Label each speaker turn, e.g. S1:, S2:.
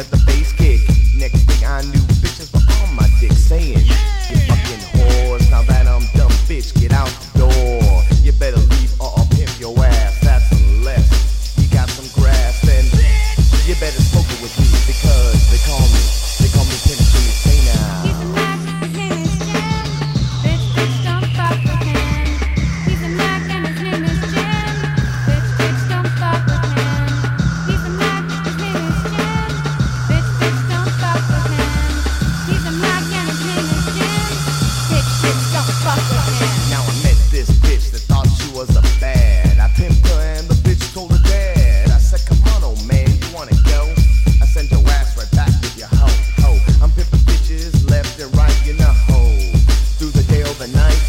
S1: let the bass kick. Champ